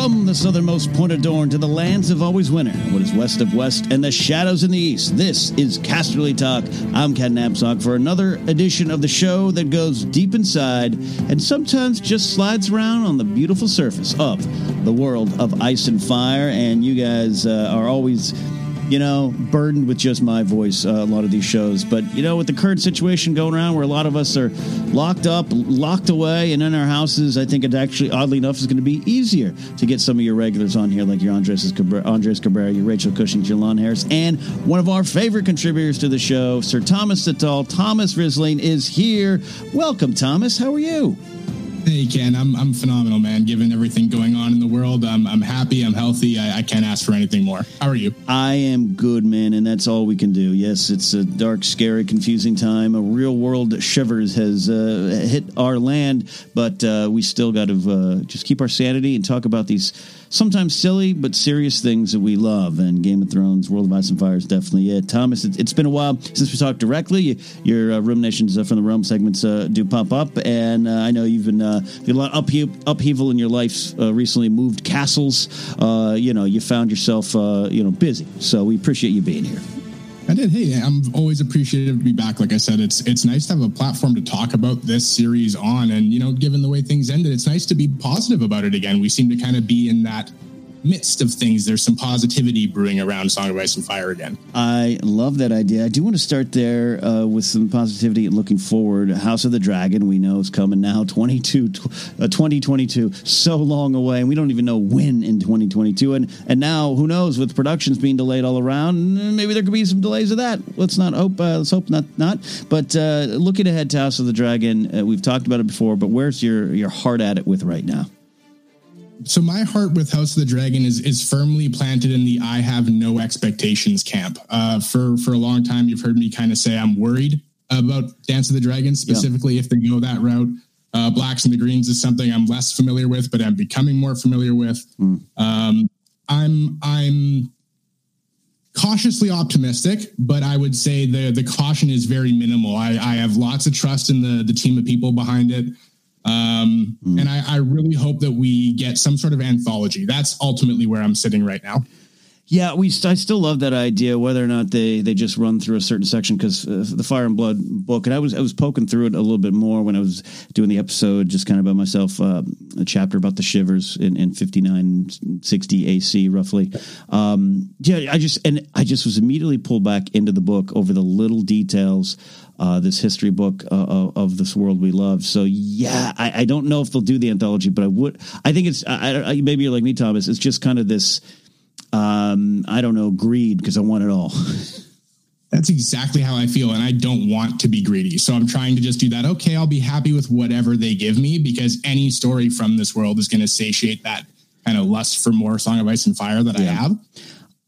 From the southernmost point of Dorne to the lands of always winter, what is west of west and the shadows in the east, this is Casterly Talk. I'm Ken Napzok for another edition of the show that goes deep inside and sometimes just slides around on the beautiful surface of the world of ice and fire. And you guys uh, are always you know, burdened with just my voice, uh, a lot of these shows. But, you know, with the current situation going around where a lot of us are locked up, locked away, and in our houses, I think it actually, oddly enough, is going to be easier to get some of your regulars on here, like your Andres Cabrera, Andres Cabrera your Rachel Cushing, your Lon Harris, and one of our favorite contributors to the show, Sir Thomas Sital. Thomas Risling is here. Welcome, Thomas. How are you? Hey Ken, I'm I'm phenomenal, man. Given everything going on in the world, I'm I'm happy. I'm healthy. I, I, can't ask for anything more. How are you? I am good, man, and that's all we can do. Yes, it's a dark, scary, confusing time. A real world shivers has uh, hit our land, but uh, we still got to uh, just keep our sanity and talk about these sometimes silly but serious things that we love. And Game of Thrones, World of Ice and Fire is definitely it. Thomas, it, has been a while since we talked directly. Your uh, Ruminations uh, from the Realm segments uh, do pop up, and uh, I know you've been uh, a lot of uphe- upheaval in your life uh, recently. Moved castles, you know, you found yourself, you know, busy. So we appreciate you being here. I did. Hey, I'm always appreciative to be back. Like I said, it's it's nice to have a platform to talk about this series on, and you know, given the way things ended, it's nice to be positive about it again. We seem to kind of be in that midst of things, there's some positivity brewing around Song of Ice and Fire again. I love that idea. I do want to start there uh, with some positivity and looking forward. House of the Dragon, we know is coming now, 22, uh, 2022, so long away, and we don't even know when in 2022. And and now, who knows, with productions being delayed all around, maybe there could be some delays of that. Let's not hope, uh, let's hope not. not. But uh, looking ahead to House of the Dragon, uh, we've talked about it before, but where's your, your heart at it with right now? So my heart with House of the Dragon is is firmly planted in the I have no expectations camp. Uh, for for a long time, you've heard me kind of say I'm worried about Dance of the Dragon, specifically yeah. if they go that route. Uh, Blacks and the Greens is something I'm less familiar with, but I'm becoming more familiar with. Mm. Um, I'm I'm cautiously optimistic, but I would say the the caution is very minimal. I, I have lots of trust in the the team of people behind it. Um, mm. And I, I really hope that we get some sort of anthology. That's ultimately where I'm sitting right now. Yeah, we. I still love that idea. Whether or not they they just run through a certain section because uh, the Fire and Blood book, and I was I was poking through it a little bit more when I was doing the episode, just kind of by myself, uh, a chapter about the shivers in, in fifty nine sixty AC roughly. Um, yeah, I just and I just was immediately pulled back into the book over the little details. Uh, this history book uh, of, of, this world we love. So yeah, I, I, don't know if they'll do the anthology, but I would. I think it's I, I, maybe you're like me, Thomas. It's just kind of this um, I don't know, greed because I want it all. That's exactly how I feel. And I don't want to be greedy. So I'm trying to just do that. Okay, I'll be happy with whatever they give me because any story from this world is going to satiate that kind of lust for more Song of Ice and Fire that yeah. I have.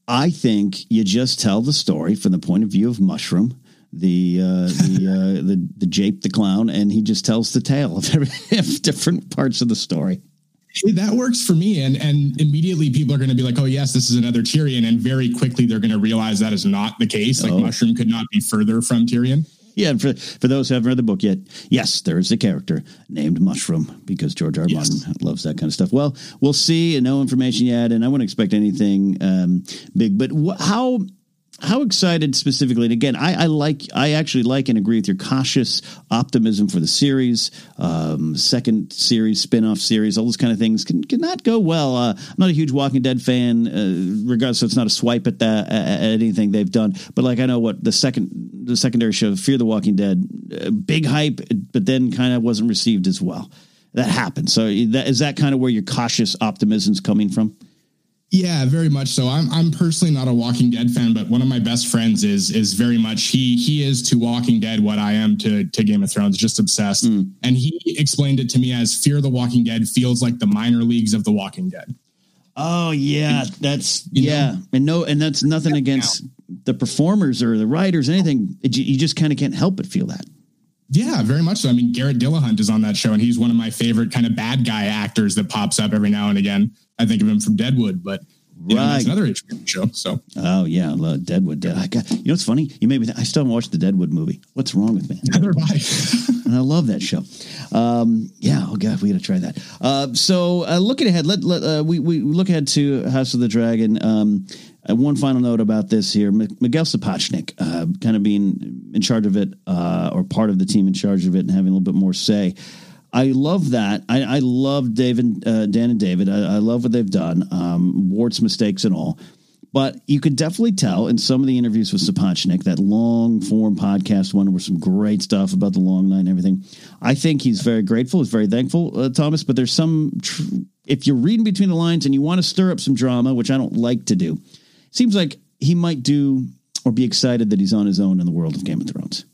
I think you just tell the story from the point of view of Mushroom, the uh, the uh, the the Jape the clown, and he just tells the tale of, every, of different parts of the story that works for me. And and immediately people are going to be like, oh yes, this is another Tyrion, and very quickly they're going to realize that is not the case. Like oh. Mushroom could not be further from Tyrion. Yeah, and for for those who haven't read the book yet, yes, there is a character named Mushroom because George R. R. Yes. Martin loves that kind of stuff. Well, we'll see. And no information yet, and I wouldn't expect anything um, big. But wh- how how excited specifically? And again, I, I, like, I actually like and agree with your cautious optimism for the series, um, second series, spinoff series, all those kind of things can, cannot go well. Uh, I'm not a huge Walking Dead fan, uh, regardless. So it's not a swipe at that at anything they've done. But like I know what the second, the secondary show, Fear the Walking Dead, uh, big hype, but then kind of wasn't received as well. That happened. So that is that kind of where your cautious optimism is coming from. Yeah, very much so. I'm I'm personally not a Walking Dead fan, but one of my best friends is is very much he he is to Walking Dead what I am to to Game of Thrones, just obsessed. Mm. And he explained it to me as Fear the Walking Dead feels like the minor leagues of the Walking Dead. Oh yeah, that's yeah, know? and no, and that's nothing yeah, against the performers or the writers, anything. It, you just kind of can't help but feel that. Yeah, very much so. I mean, Garrett Dillahunt is on that show, and he's one of my favorite kind of bad guy actors that pops up every now and again. I think of him from Deadwood, but you right. know, that's another HBO show. So, oh yeah, Deadwood. Dead. I got, you know, it's funny. You made me. Th- I still haven't watched the Deadwood movie. What's wrong with me? Neither have I. and I love that show. Um, yeah. Oh god, we got to try that. Uh, so, uh, looking ahead, let, let uh, we we look ahead to House of the Dragon. Um, uh, one final note about this here: Miguel Sapochnik, uh, kind of being in charge of it, uh, or part of the team in charge of it, and having a little bit more say. I love that. I, I love David, uh, Dan and David. I, I, love what they've done, um, warts, mistakes, and all. But you could definitely tell in some of the interviews with Sapochnik, that long form podcast one, where some great stuff about the long night and everything. I think he's very grateful. He's very thankful, uh, Thomas. But there's some, tr- if you're reading between the lines and you want to stir up some drama, which I don't like to do, seems like he might do or be excited that he's on his own in the world of Game of Thrones.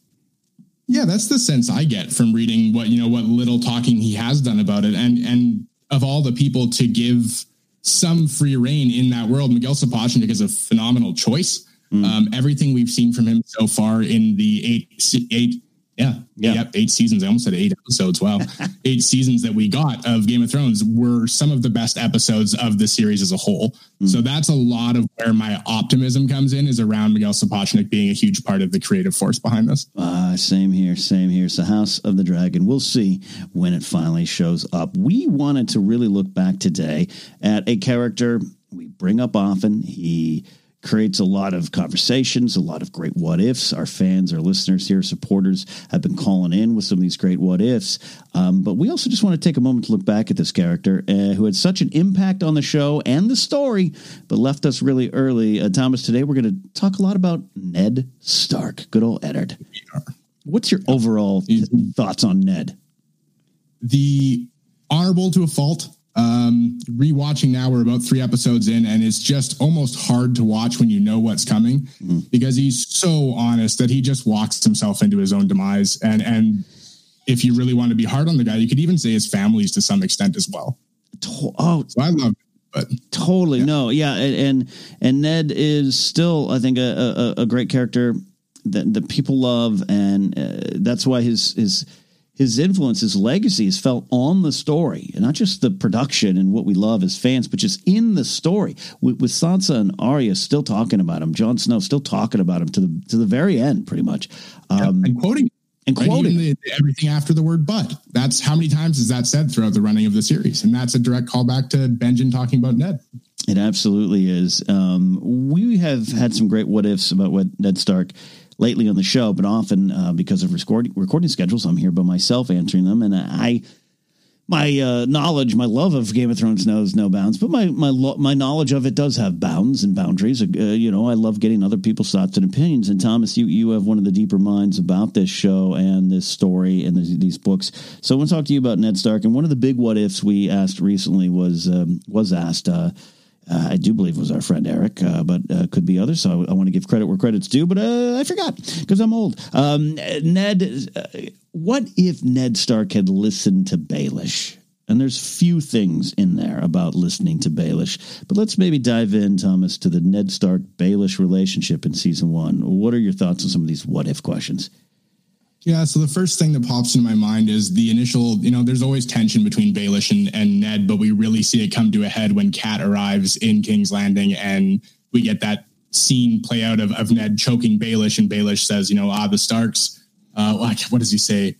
Yeah, that's the sense I get from reading what you know what little talking he has done about it, and and of all the people to give some free reign in that world, Miguel Sapochnik is a phenomenal choice. Mm. Um, everything we've seen from him so far in the eight eight yeah, yeah, yep, eight seasons. I almost said eight episodes. Wow, eight seasons that we got of Game of Thrones were some of the best episodes of the series as a whole. Mm. So that's a lot of where my optimism comes in is around Miguel Sapochnik being a huge part of the creative force behind this. Uh, same here, same here. The House of the Dragon. We'll see when it finally shows up. We wanted to really look back today at a character we bring up often. He creates a lot of conversations, a lot of great what ifs. Our fans, our listeners here, supporters have been calling in with some of these great what ifs. Um, but we also just want to take a moment to look back at this character uh, who had such an impact on the show and the story, but left us really early. Uh, Thomas, today we're going to talk a lot about Ned Stark, good old Eddard. What's your overall thoughts on Ned? The honorable to a fault um, rewatching now, we're about three episodes in, and it's just almost hard to watch when you know what's coming mm-hmm. because he's so honest that he just walks himself into his own demise. And and if you really want to be hard on the guy, you could even say his family's to some extent as well. Oh, so I love it. But totally yeah. no, yeah, and and Ned is still, I think, a, a, a great character that that people love, and uh, that's why his his his influence, his legacy is felt on the story, and not just the production and what we love as fans, but just in the story. With, with Sansa and Arya still talking about him, Jon Snow still talking about him to the to the very end, pretty much, um, and quoting and quoting the, everything after the word "but." That's how many times is that said throughout the running of the series, and that's a direct callback to Benjen talking about Ned. It absolutely is. Um, we have had some great what ifs about what Ned Stark lately on the show, but often uh, because of recording recording schedules, I'm here by myself answering them, and I. My uh, knowledge, my love of Game of Thrones knows no bounds, but my my lo- my knowledge of it does have bounds and boundaries. Uh, you know, I love getting other people's thoughts and opinions. And Thomas, you you have one of the deeper minds about this show and this story and these books. So I want to talk to you about Ned Stark. And one of the big what ifs we asked recently was um, was asked. Uh, uh, I do believe it was our friend Eric, uh, but uh, could be others. So I, I want to give credit where credit's due, but uh, I forgot because I'm old. Um, Ned, uh, what if Ned Stark had listened to Baelish? And there's few things in there about listening to Baelish, but let's maybe dive in, Thomas, to the Ned Stark Baelish relationship in season one. What are your thoughts on some of these what if questions? Yeah, so the first thing that pops into my mind is the initial, you know, there's always tension between Baelish and, and Ned, but we really see it come to a head when Cat arrives in King's Landing and we get that scene play out of, of Ned choking Baelish and Baelish says, you know, ah, the Starks, uh, what does he say?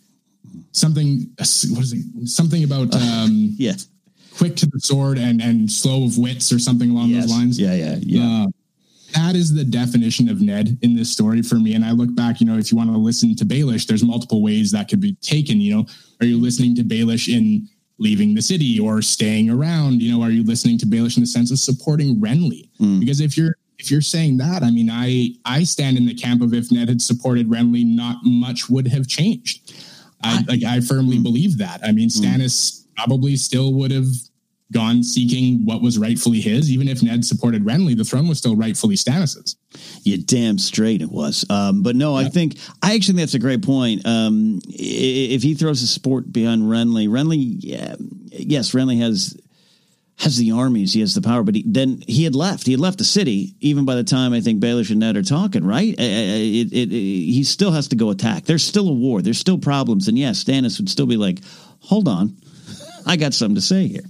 Something, what is it? Something about, um, yeah. quick to the sword and, and slow of wits or something along yes. those lines. Yeah, yeah, yeah. Uh, that is the definition of Ned in this story for me. And I look back, you know, if you want to listen to Baelish, there's multiple ways that could be taken. You know, are you listening to Baelish in leaving the city or staying around? You know, are you listening to Baelish in the sense of supporting Renly? Mm. Because if you're if you're saying that, I mean, I I stand in the camp of if Ned had supported Renly, not much would have changed. I, I like I firmly mm. believe that. I mean, hmm. Stannis mm. probably still would have gone seeking what was rightfully his. Even if Ned supported Renly, the throne was still rightfully Stannis's. You damn straight it was. Um, but no, yeah. I think I actually think that's a great point. Um, if he throws his support behind Renly, Renly, yeah, yes, Renly has has the armies, he has the power, but he, then he had left. He had left the city even by the time I think Baelish and Ned are talking, right? It, it, it, he still has to go attack. There's still a war. There's still problems. And yes, Stannis would still be like, hold on, I got something to say here.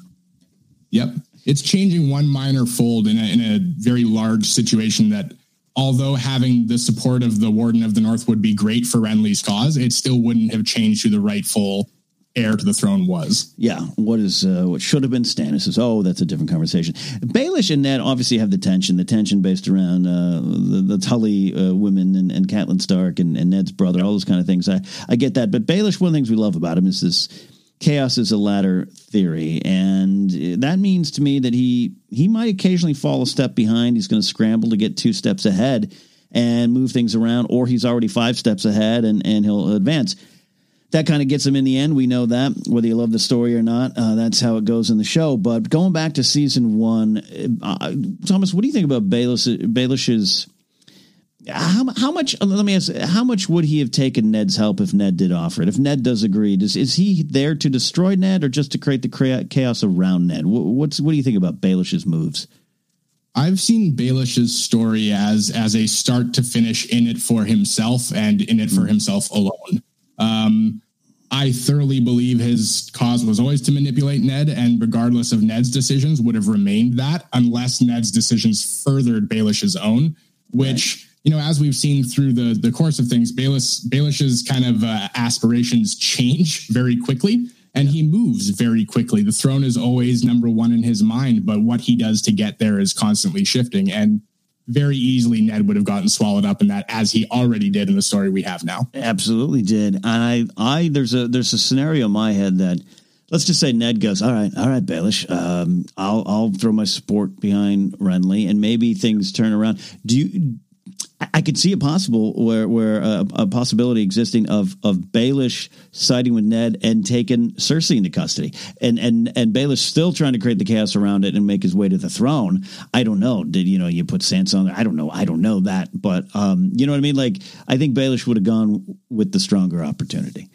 Yep. It's changing one minor fold in a, in a very large situation that although having the support of the Warden of the North would be great for Renly's cause, it still wouldn't have changed who the rightful heir to the throne was. Yeah, what is uh, what should have been Stannis oh, that's a different conversation. Baelish and Ned obviously have the tension, the tension based around uh, the, the Tully uh, women and, and Catelyn Stark and, and, Ned's brother, all those kind of things. I, I get that, but Baelish, one of the things we love about him is this chaos is a ladder theory, and that means to me that he he might occasionally fall a step behind. He's going to scramble to get two steps ahead and move things around, or he's already five steps ahead and and he'll advance that kind of gets him in the end. We know that whether you love the story or not, uh, that's how it goes in the show. But going back to season one, uh, Thomas, what do you think about Baelish, Baelish's? How, how much? Uh, let me ask. How much would he have taken Ned's help if Ned did offer it? If Ned does agree, does, is he there to destroy Ned or just to create the chaos around Ned? What's what do you think about Baelish's moves? I've seen Baelish's story as as a start to finish in it for himself and in it for hmm. himself alone. Um, I thoroughly believe his cause was always to manipulate Ned, and regardless of Ned's decisions, would have remained that unless Ned's decisions furthered Baelish's own, which. You know, as we've seen through the the course of things, Baelish Baelish's kind of uh, aspirations change very quickly, and he moves very quickly. The throne is always number one in his mind, but what he does to get there is constantly shifting. And very easily Ned would have gotten swallowed up in that as he already did in the story we have now. Absolutely did. And I I there's a there's a scenario in my head that let's just say Ned goes, all right, all right, Baelish, um, I'll I'll throw my support behind Renly, and maybe things turn around. Do you I could see it possible where where a, a, possibility existing of of Baelish siding with Ned and taking Cersei into custody, and and and Baelish still trying to create the chaos around it and make his way to the throne. I don't know. Did you know you put Sansa on there? I don't know. I don't know that, but um, you know what I mean. Like I think Baelish would have gone with the stronger opportunity.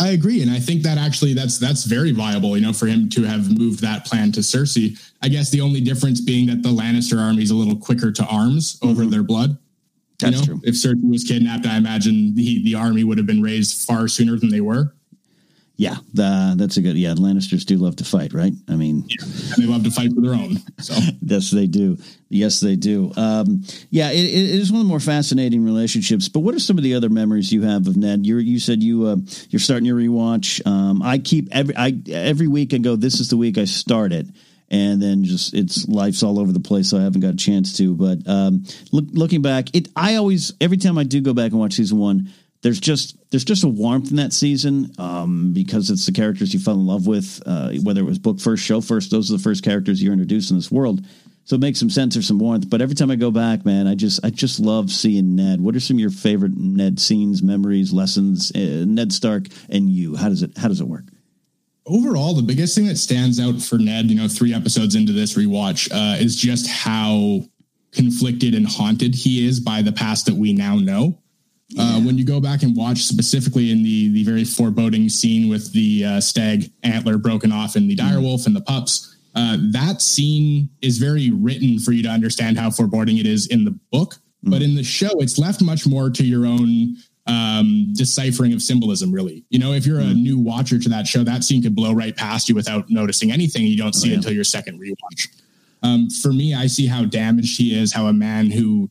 I agree, and I think that actually that's that's very viable. You know, for him to have moved that plan to Cersei. I guess the only difference being that the Lannister army is a little quicker to arms mm-hmm. over their blood. That's you know, true. If Cersei was kidnapped, I imagine the the army would have been raised far sooner than they were. Yeah, the, that's a good. Yeah, Lannisters do love to fight, right? I mean, yeah, they love to fight for their own. So yes, they do. Yes, they do. Um, yeah, it, it is one of the more fascinating relationships. But what are some of the other memories you have of Ned? You you said you uh, you're starting your rewatch. Um, I keep every I every week and go. This is the week I start it and then just it's life's all over the place, so I haven't got a chance to. But um, look, looking back, it I always every time I do go back and watch season one, there's just there's just a warmth in that season um, because it's the characters you fell in love with, uh, whether it was book first, show first. Those are the first characters you're introduced in this world. So it makes some sense or some warmth. But every time I go back, man, I just I just love seeing Ned. What are some of your favorite Ned scenes, memories, lessons? Uh, Ned Stark and you. How does it How does it work? Overall, the biggest thing that stands out for Ned, you know, three episodes into this rewatch, uh, is just how conflicted and haunted he is by the past that we now know. Uh, yeah. Uh, when you go back and watch specifically in the the very foreboding scene with the uh, stag antler broken off in the mm. direwolf and the pups, uh, that scene is very written for you to understand how foreboding it is in the book. Mm. But in the show, it's left much more to your own um, deciphering of symbolism, really. You know, if you're a hmm. new watcher to that show, that scene could blow right past you without noticing anything. You don't see oh, yeah. it until your second rewatch. Um, for me, I see how damaged he is, how a man who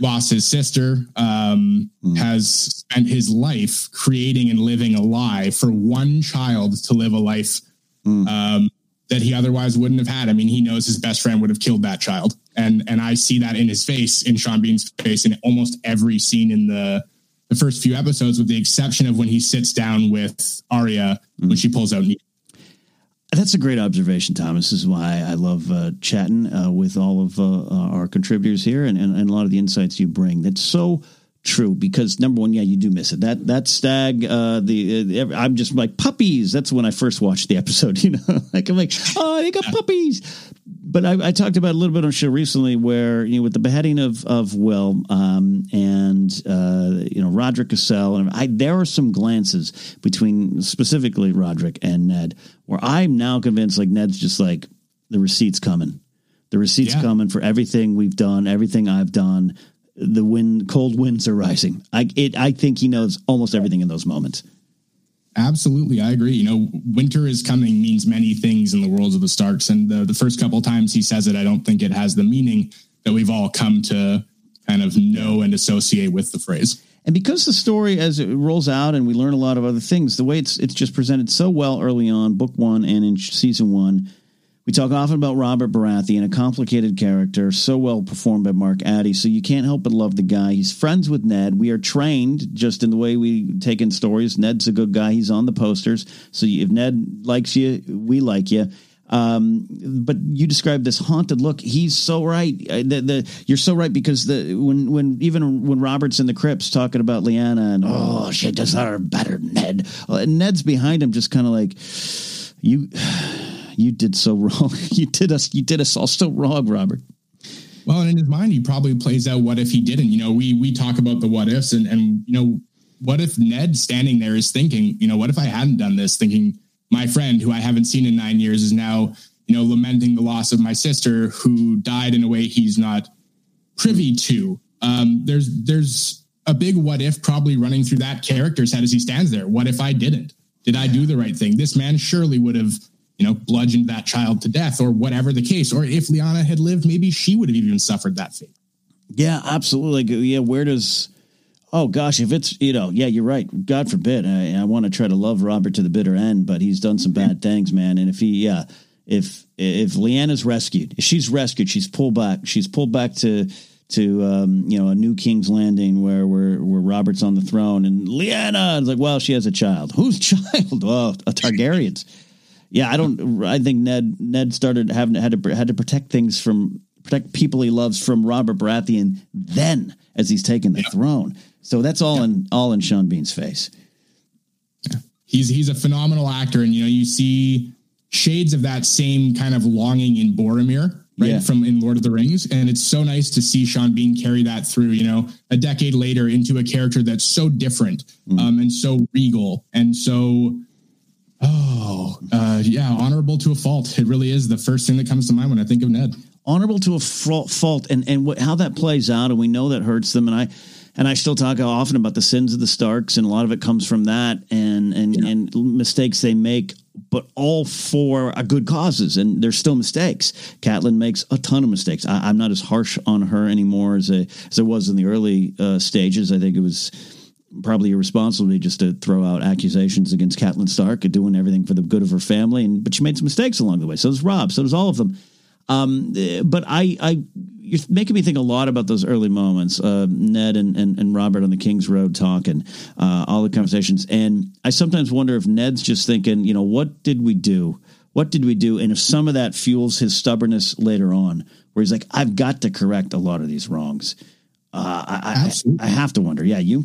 lost his sister um, mm. has spent his life creating and living a lie for one child to live a life mm. um, that he otherwise wouldn't have had. I mean, he knows his best friend would have killed that child, and and I see that in his face, in Sean Bean's face, in almost every scene in the the first few episodes, with the exception of when he sits down with Arya mm. when she pulls out. That's a great observation, Thomas. This is why I love uh, chatting uh, with all of uh, our contributors here and, and, and, a lot of the insights you bring. That's so true because number one, yeah, you do miss it. That that stag, uh, the uh, I'm just like puppies. That's when I first watched the episode. You know, like I'm like, oh, they got puppies. But I, I talked about a little bit on show recently where you know with the beheading of of Will um, and uh, you know Rodrik Cassel and I there are some glances between specifically Rodrik and Ned where I'm now convinced like Ned's just like the receipts coming. The receipts yeah. coming for everything we've done, everything I've done the wind, cold winds are rising. I, it, I think he knows almost everything in those moments. Absolutely, I agree. You know, winter is coming means many things in the worlds of the Starks, and the, the first couple times he says it, I don't think it has the meaning that we've all come to kind of know and associate with the phrase. And because the story, as it rolls out, and we learn a lot of other things, the way it's it's just presented so well early on, book one and in season one, we talk often about Robert Baratheon, a complicated character, so well performed by Mark Addy. So you can't help but love the guy. He's friends with Ned. We are trained just in the way we take in stories. Ned's a good guy. He's on the posters. So if Ned likes you, we like you. Um, but you described this haunted look. He's so right. Uh, the, the, you're so right because the when when even when Robert's in the crypts talking about Lyanna and oh she her better Ned. Uh, Ned's behind him, just kind of like you you did so wrong. you did us. You did us all so wrong, Robert. Well, and in his mind, he probably plays out what if he didn't. You know, we we talk about the what ifs, and and you know, what if Ned standing there is thinking, you know, what if I hadn't done this? Thinking my friend who I haven't seen in nine years is now, you know, lamenting the loss of my sister who died in a way he's not privy to. Um, there's there's a big what if probably running through that character's head as he stands there. What if I didn't? Did I do the right thing? This man surely would have you know, bludgeoned that child to death or whatever the case. Or if Lyanna had lived, maybe she would have even suffered that fate. Yeah, absolutely. Yeah, where does oh gosh, if it's you know, yeah, you're right. God forbid. I, I want to try to love Robert to the bitter end, but he's done some bad things, man. And if he, yeah, if if Lyanna's rescued, if she's rescued, she's pulled back. She's pulled back to to um, you know a new King's Landing where where where Robert's on the throne, and Lyanna is like, well, she has a child. Whose child? Oh, a Targaryen's yeah, I don't. I think Ned Ned started having had to had to protect things from protect people he loves from Robert Baratheon then as he's taken the yeah. throne. So that's all yeah. in all in Sean Bean's face. Yeah. He's he's a phenomenal actor, and you know you see shades of that same kind of longing in Boromir, right from in Lord of the Rings, and it's so nice to see Sean Bean carry that through. You know, a decade later into a character that's so different mm. um, and so regal and so Oh, uh, yeah, honorable to a fault. It really is the first thing that comes to mind when I think of Ned. Honorable to a fault, and and what, how that plays out, and we know that hurts them. And I and I still talk often about the sins of the Starks, and a lot of it comes from that, and and yeah. and mistakes they make, but all for a good causes, and there's still mistakes. Catelyn makes a ton of mistakes. I, am not as harsh on her anymore as I, as I was in the early uh, stages. I think it was probably irresponsible just to throw out accusations against Catelyn Stark and doing everything for the good of her family. And but she made some mistakes along the way. So does Robb. So does all of them. Um, but I, I, you're making me think a lot about those early moments. Uh, Ned and, and, and Robert on the King's Road talking, uh, all the conversations, and I sometimes wonder if Ned's just thinking, you know, what did we do? What did we do? And if some of that fuels his stubbornness later on, where he's like, I've got to correct a lot of these wrongs. Uh, I, I, I have to wonder. Yeah, you.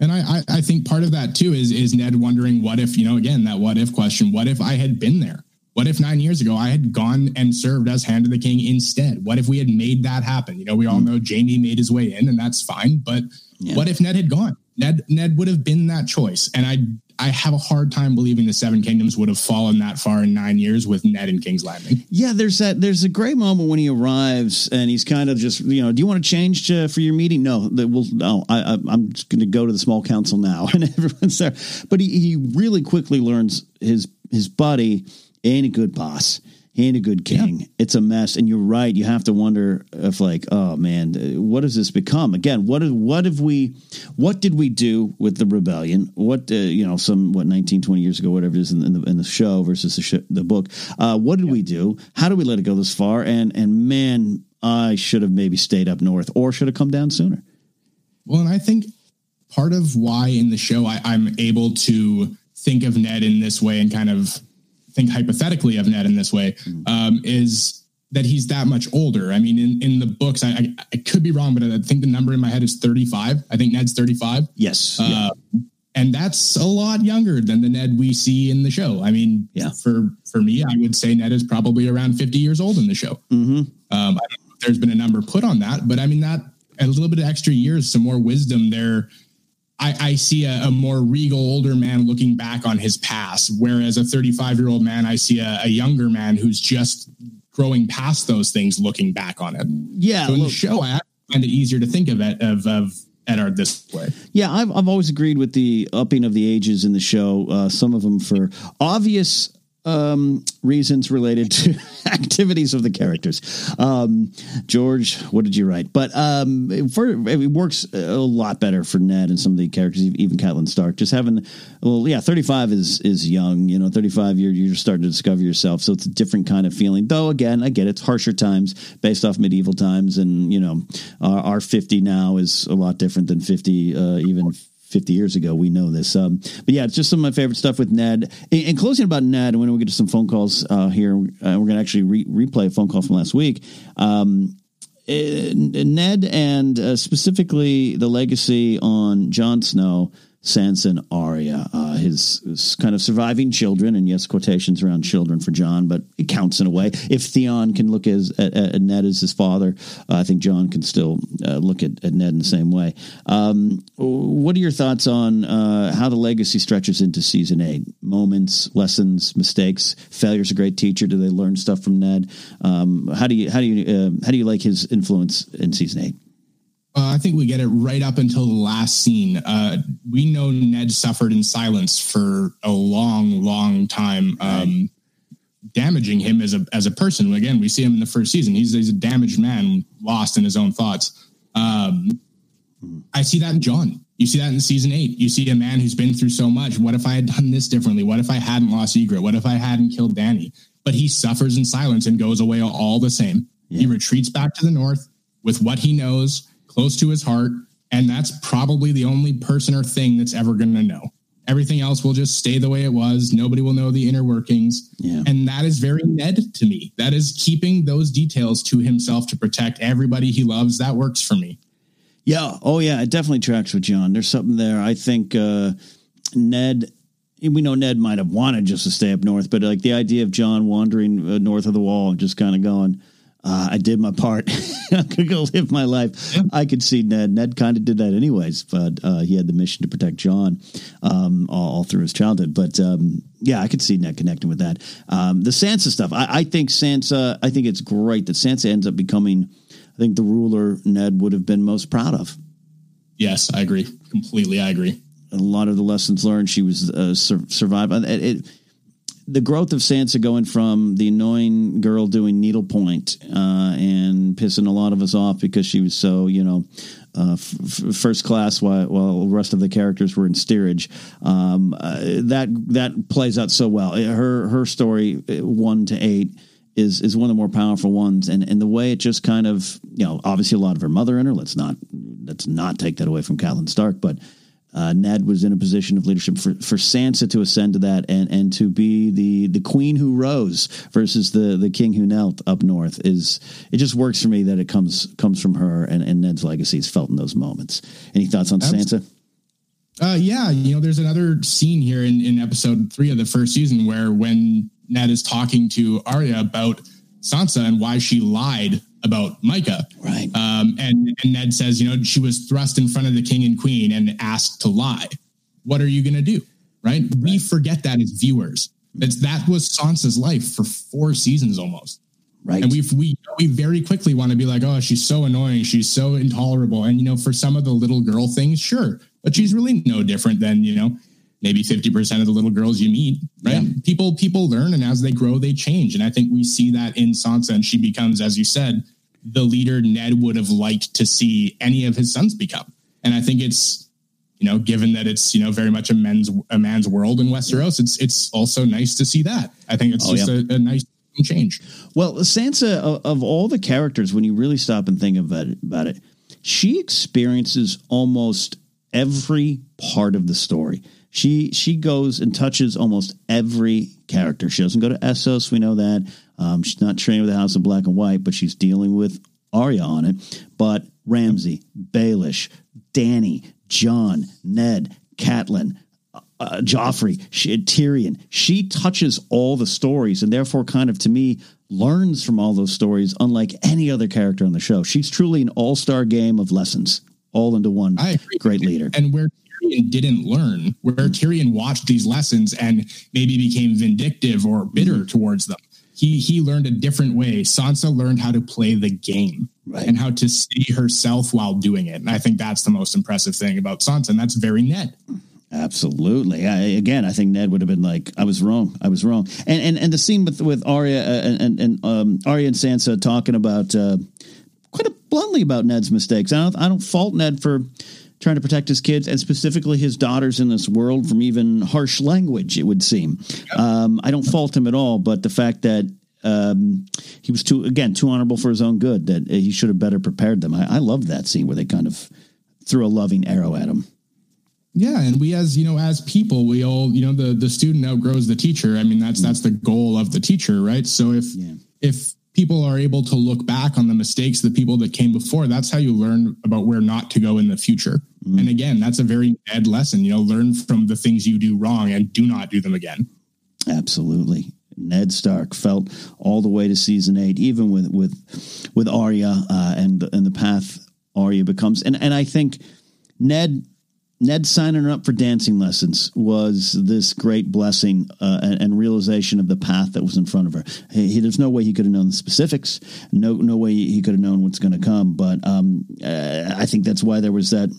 And I, I think part of that too is is Ned wondering what if, you know, again, that what if question. What if I had been there? What if nine years ago I had gone and served as Hand of the King instead? What if we had made that happen? You know, we all hmm. know Jaime made his way in, and that's fine. But yeah. what if Ned had gone? Ned Ned would have been that choice. And I I have a hard time believing the Seven Kingdoms would have fallen that far in nine years with Ned and King's Landing. Yeah, there's that. There's a great moment when he arrives and he's kind of just, you know, do you want to change to, for your meeting? No, that will. No, I, am just going to go to the small council now, and everyone's there. But he, he really quickly learns his his buddy ain't a good boss he ain't a good king. Yeah. It's a mess. And you're right. You have to wonder if, like, oh man, what has this become? Again, what what have we, what did we do with the rebellion? What, uh, you know, some, what, 19, 20 years ago, whatever it is in, in, the, in the show versus the, sh- the book. Uh, what did yeah. we do? How did we let it go this far? And, and man, I should have maybe stayed up north or should have come down sooner. Well, and I think part of why in the show I, I'm able to think of Ned in this way and kind of think hypothetically of Ned in this way mm-hmm. um, is that he's that much older. I mean, in, in the books, I, I, I could be wrong, but I think the number in my head is 35. I think Ned's 35. Yes. Uh, yeah. And that's a lot younger than the Ned we see in the show. I mean, yeah. for for me, I would say Ned is probably around 50 years old in the show. Mm-hmm. Um, there's been a number put on that, but I mean, that a little bit of extra years, some more wisdom there. I, I see a, a, more regal older man looking back on his past, whereas a 35 year old man, I see a, a younger man who's just growing past those things, looking back on it. Yeah. So in look, the show, I find it easier to think of it of, of Eddard this way. Yeah, I've, I've always agreed with the upping of the ages in the show. Uh, some of them for obvious um, reasons related to activities of the characters. Um, George, what did you write? But um, for it works a lot better for Ned and some of the characters, even Catelyn Stark. Just having, well, yeah, thirty five is is young. You know, thirty five you're you're starting to discover yourself, so it's a different kind of feeling. Though again, I get it, it's harsher times based off medieval times, and you know, our, our fifty now is a lot different than fifty uh, even 50 years ago. We know this. Um, but yeah, it's just some of my favorite stuff with Ned. In, in closing about Ned, and when we get to some phone calls uh, here, uh, we're going to actually re- replay a phone call from last week. Um, uh, Ned and uh, specifically the legacy on Jon Snow Sansa and Arya, uh, his, his, kind of surviving children, and yes, quotations around children for Jon, but it counts in a way. If Theon can look as, at, at Ned as his father, uh, I think Jon can still uh, look at, at, Ned in the same way. Um, what are your thoughts on uh, how the legacy stretches into season eight? Moments, lessons, mistakes, failure's a great teacher. Do they learn stuff from Ned? Um, how do you how do you uh, how do you like his influence in season eight? Uh, I think we get it right up until the last scene. Uh, we know Ned suffered in silence for a long, long time, um, damaging him as a as a person. Again, we see him in the first season. He's, he's a damaged man, lost in his own thoughts. Um, I see that in Jon. You see that in season eight. You see a man who's been through so much. What if I had done this differently? What if I hadn't lost Ygritte? What if I hadn't killed Dany? But he suffers in silence and goes away all the same. Yeah. He retreats back to the north with what he knows close to his heart. And that's probably the only person or thing that's ever going to know. Everything else will just stay the way it was. Nobody will know the inner workings. Yeah. And that is very Ned to me. That is keeping those details to himself to protect everybody he loves. That works for me. Yeah. Oh, yeah. It definitely tracks with Jon. There's something there. I think uh, Ned we know Ned might have wanted just to stay up north, but like the idea of Jon wandering uh, north of the wall and just kind of going, uh, I did my part. I'm gonna go live my life. Yeah. I could see Ned. Ned kind of did that anyways, but uh, he had the mission to protect Jon um, all, all, through his childhood. But um, yeah, I could see Ned connecting with that. Um, the Sansa stuff. I, I, think Sansa. I think it's great that Sansa ends up becoming. I think the ruler Ned would have been most proud of. Yes, I agree completely. I agree. A lot of the lessons learned. She was uh, sur- survived. It, it, the growth of Sansa going from the annoying girl doing needlepoint uh, and pissing a lot of us off because she was so you know uh, f- first class while, while the rest of the characters were in steerage. Um, uh, that that plays out so well. Her her story uh, one to eight is is one of the more powerful ones, and and the way it just kind of you know obviously a lot of her mother in her. Let's not let's not take that away from Catelyn Stark, but uh, Ned was in a position of leadership for, for Sansa to ascend to that and, and to be the, the queen who rose versus the, the king who knelt up north is it just works for me that it comes comes from her and, and Ned's legacy is felt in those moments. Any thoughts on Sansa? Uh, yeah, you know, there's another scene here in, in episode three of the first season where when Ned is talking to Arya about Sansa and why she lied about Mycah. Right. Um, and, and Ned says, you know, she was thrust in front of the king and queen and asked to lie. What are you going to do? Right? right? We forget that as viewers. That's, that was Sansa's life for four seasons almost. Right. And we we we very quickly want to be like, oh, she's so annoying, she's so intolerable. And you know, for some of the little girl things, sure, but she's really no different than you know maybe 50% of the little girls you meet, right? Yeah. People people learn and as they grow they change. And I think we see that in Sansa and she becomes as you said the leader Ned would have liked to see any of his sons become. And I think it's you know, given that it's you know very much a men's a man's world in Westeros, it's it's also nice to see that. I think it's oh, just yeah. a, a, nice change. Well, Sansa of, of, all the characters, when you really stop and think about it, about it, she experiences almost every part of the story. She she goes and touches almost every character. She doesn't go to Essos, we know that. Um, she's not trained with the House of Black and White, but she's dealing with Arya on it. But Ramsay, Baelish, Dany, Jon, Ned, Catelyn, uh, Joffrey, she, Tyrion. She touches all the stories, and therefore, kind of to me, learns from all those stories, unlike any other character on the show. She's truly an all star game of lessons, all into one great leader. And where Tyrion didn't learn, where Tyrion watched these lessons and maybe became vindictive or bitter towards them. He he learned a different way. Sansa learned how to play the game right. and how to see herself while doing it. And I think that's the most impressive thing about Sansa, and that's very Ned. Absolutely. I, again, I think Ned would have been like, "I was wrong. I was wrong." And and, and the scene with with Arya uh, and and um, Arya and Sansa talking about uh, quite bluntly about Ned's mistakes. I don't I don't fault Ned for trying to protect his kids and specifically his daughters in this world from even harsh language. It would seem. Um, I don't fault him at all, but the fact that um, he was too again too honorable for his own good that he should have better prepared them. I, I love that scene where they kind of threw a loving arrow at him. Yeah, and we as you know, as people, we all you know the the student outgrows the teacher. I mean, that's that's the goal of the teacher, right? So if yeah. if people are able to look back on the mistakes of the people that came before, that's how you learn about where not to go in the future. Mm. And again, that's a very bad lesson. You know, learn from the things you do wrong and do not do them again. Absolutely. Ned Stark felt all the way to season eight, even with with with Arya uh, and and the path Arya becomes, and and I think Ned Ned signing her up for dancing lessons was this great blessing uh, and, and, realization of the path that was in front of her. He, he, there's no way he could have known the specifics. No, no way he could have known what's going to come. But um, uh, I think that's why there was that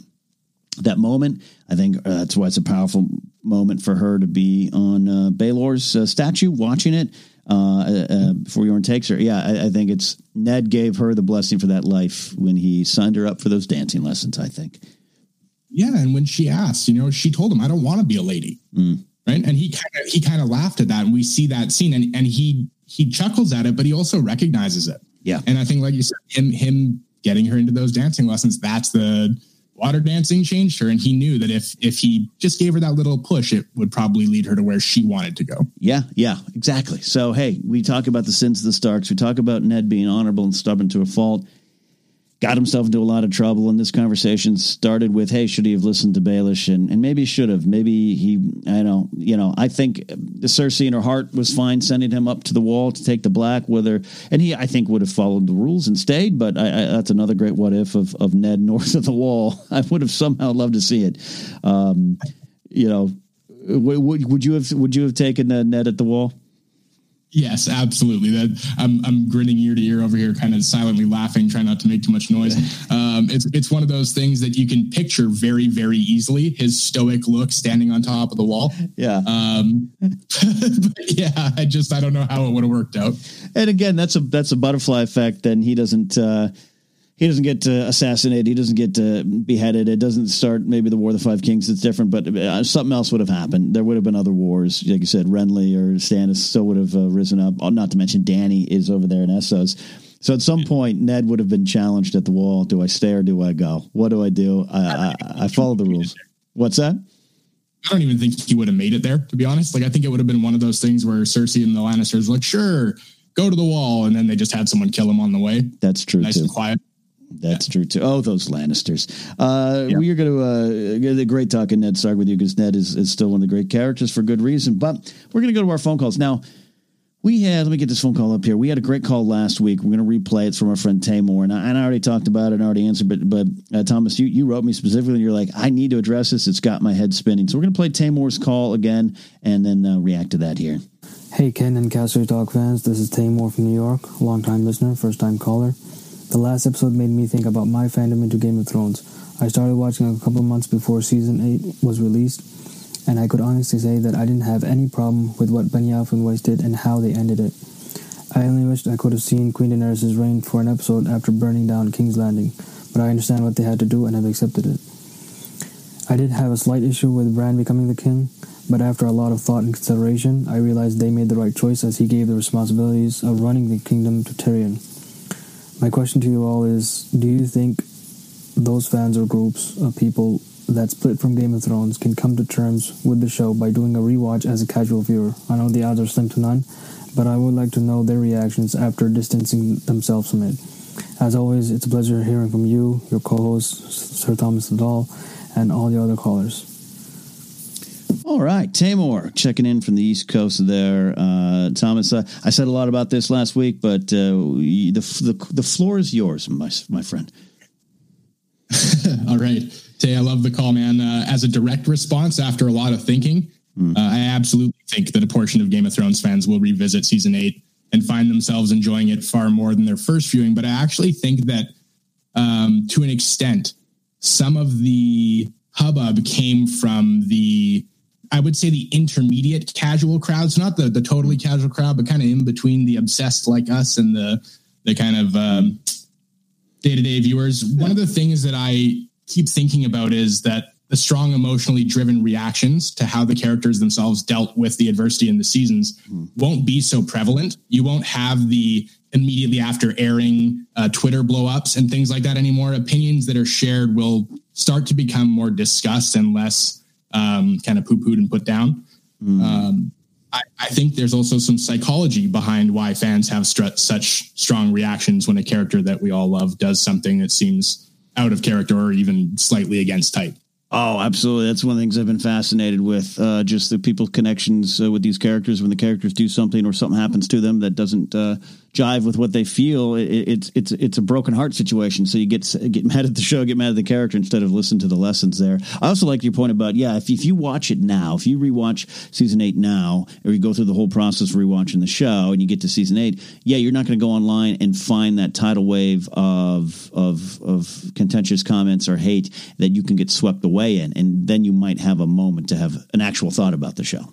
that moment. I think uh, that's why it's a powerful moment for her to be on uh, Baelor's uh, statue, watching it uh, uh, before Yoren takes her. Yeah, I, I, think it's Ned gave her the blessing for that life when he signed her up for those dancing lessons. I think. Yeah, and when she asked, you know, she told him, "I don't want to be a lady," mm. right? And he kind of he kind of laughed at that, and we see that scene, and and he he chuckles at it, but he also recognizes it. Yeah, and I think, like you said, him him getting her into those dancing lessons, that's the water dancing changed her and he knew that if if he just gave her that little push it would probably lead her to where she wanted to go yeah yeah exactly so hey we talk about the sins of the starks we talk about ned being honorable and stubborn to a fault got himself into a lot of trouble. And this conversation started with, "Hey, should he have listened to Baelish?" And and maybe he should have. Maybe he, I don't, you know, I think Cersei in her heart was fine sending him up to the wall to take the black. Whether and he, I think, would have followed the rules and stayed. But I, I, that's another great what if of of Ned north of the wall. I would have somehow loved to see it. Um, you know, would, would you have would you have taken Ned at the wall? Yes, absolutely. That I'm I'm grinning ear to ear over here, kind of silently laughing, trying not to make too much noise. Um, it's it's one of those things that you can picture very very easily. His stoic look, standing on top of the wall. Yeah. Um, yeah, I just I don't know how it would have worked out. And again, that's a that's a butterfly effect. Then he doesn't. Uh, he doesn't get assassinated. He doesn't get to beheaded. It doesn't start maybe the War of the Five Kings. It's different, but uh, something else would have happened. There would have been other wars. Like you said, Renly or Stannis still would have uh, risen up. Oh, not to mention Dany is over there in Essos. So at some point, Ned would have been challenged at the wall. Do I stay or do I go? What do I do? I, I, I follow the rules. What's that? I don't even think he would have made it there, to be honest. Like, I think it would have been one of those things where Cersei and the Lannisters were like, sure, go to the wall. And then they just had someone kill him on the way. That's true. Nice too. and quiet. That's yeah. true too. Oh, those Lannisters. Uh, yeah. We are going to uh, get a great talking Ned Stark with you because Ned is, is still one of the great characters for good reason. But we're going to go to our phone calls now. We had, let me get this phone call up here. We had a great call last week. We're going to replay it from our friend Tamor. And I, and I already talked about it and already answered, but, but uh, Thomas, you, you wrote me specifically and you're like, I need to address this. It's got my head spinning. So we're going to play Tamor's call again and then uh, react to that here. Hey, Ken and Casterly Talk fans. This is Tamor from New York, longtime listener, first time caller. The last episode made me think about my fandom into Game of Thrones. I started watching a couple months before season 8 was released, and I could honestly say that I didn't have any problem with what Benioff and Weiss did and how they ended it. I only wished I could have seen Queen Daenerys' reign for an episode after burning down King's Landing, but I understand what they had to do and have accepted it. I did have a slight issue with Bran becoming the king, but after a lot of thought and consideration, I realized they made the right choice as he gave the responsibilities of running the kingdom to Tyrion. My question to you all is Do you think those fans or groups of people that split from Game of Thrones can come to terms with the show by doing a rewatch as a casual viewer? I know the odds are slim to none, but I would like to know their reactions after distancing themselves from it. As always, it's a pleasure hearing from you, your co-host Sir Thomas Liddell, and all the other callers. All right, Tamor checking in from the East Coast there. Uh, Thomas, uh, I said a lot about this last week, but uh, the, the the floor is yours, my my friend. All right, Tay, I love the call, man. Uh, as a direct response after a lot of thinking, mm. I absolutely think that a portion of Game of Thrones fans will revisit season eight and find themselves enjoying it far more than their first viewing. But I actually think that, um, to an extent, some of the hubbub came from the I would say the intermediate casual crowds, not the the totally casual crowd, but kind of in between the obsessed like us and the the kind of day to day viewers. One of the things that I keep thinking about is that the strong emotionally driven reactions to how the characters themselves dealt with the adversity in the seasons mm. won't be so prevalent. You won't have the immediately after airing uh, Twitter blowups and things like that anymore. Opinions that are shared will start to become more discussed and less um, kind of poo pooed and put down. Mm. Um, I, I, think there's also some psychology behind why fans have str- such strong reactions when a character that we all love does something that seems out of character or even slightly against type. Oh, absolutely. That's one of the things I've been fascinated with. Uh, just the people's connections uh, with these characters when the characters do something or something happens to them that doesn't uh, jive with what they feel. It, it's it's it's a broken heart situation. So you get get mad at the show, get mad at the character instead of listen to the lessons there. I also like your point about yeah, if if you watch it now, if you rewatch season eight now, or you go through the whole process of rewatching the show and you get to season eight, yeah, you're not going to go online and find that tidal wave of of of contentious comments or hate that you can get swept away in, and then you might have a moment to have an actual thought about the show.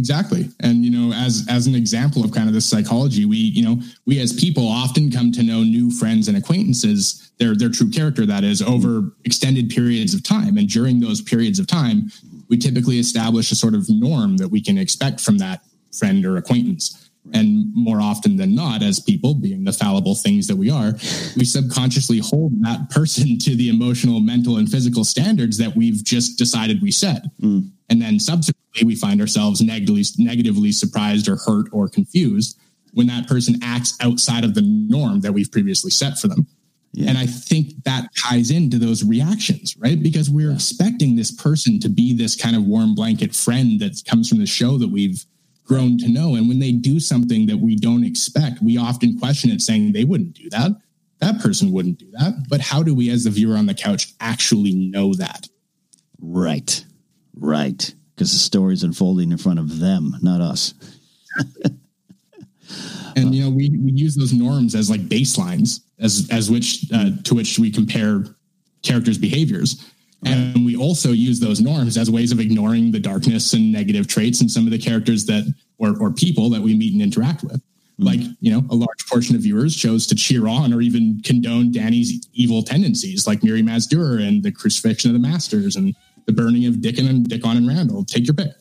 Exactly. And you know, as as an example of kind of this psychology, we, you know, we as people often come to know new friends and acquaintances, their their true character that is over extended periods of time. And during those periods of time, we typically establish a sort of norm that we can expect from that friend or acquaintance. And more often than not, as people being the fallible things that we are, we subconsciously hold that person to the emotional, mental, and physical standards that we've just decided we set. Mm. And then subsequently, we find ourselves negatively, negatively surprised or hurt or confused when that person acts outside of the norm that we've previously set for them. Yeah. And I think that ties into those reactions, right? Because we're yeah. expecting this person to be this kind of warm blanket friend that comes from the show that we've grown to know. And when they do something that we don't expect, we often question it saying they wouldn't do that. That person wouldn't do that. But how do we, as the viewer on the couch, actually know that? Right. Right. Because the story's unfolding in front of them, not us. and you know we, we use those norms as like baselines as as which uh, to which we compare characters behaviors and we also use those norms as ways of ignoring the darkness and negative traits in some of the characters that or, or people that we meet and interact with. Mm-hmm. Like, you know, a large portion of viewers chose to cheer on or even condone Dany's evil tendencies, like Mirri Maz Duur and the crucifixion of the masters and the burning of Dickon and Dickon and Randall. Take your pick.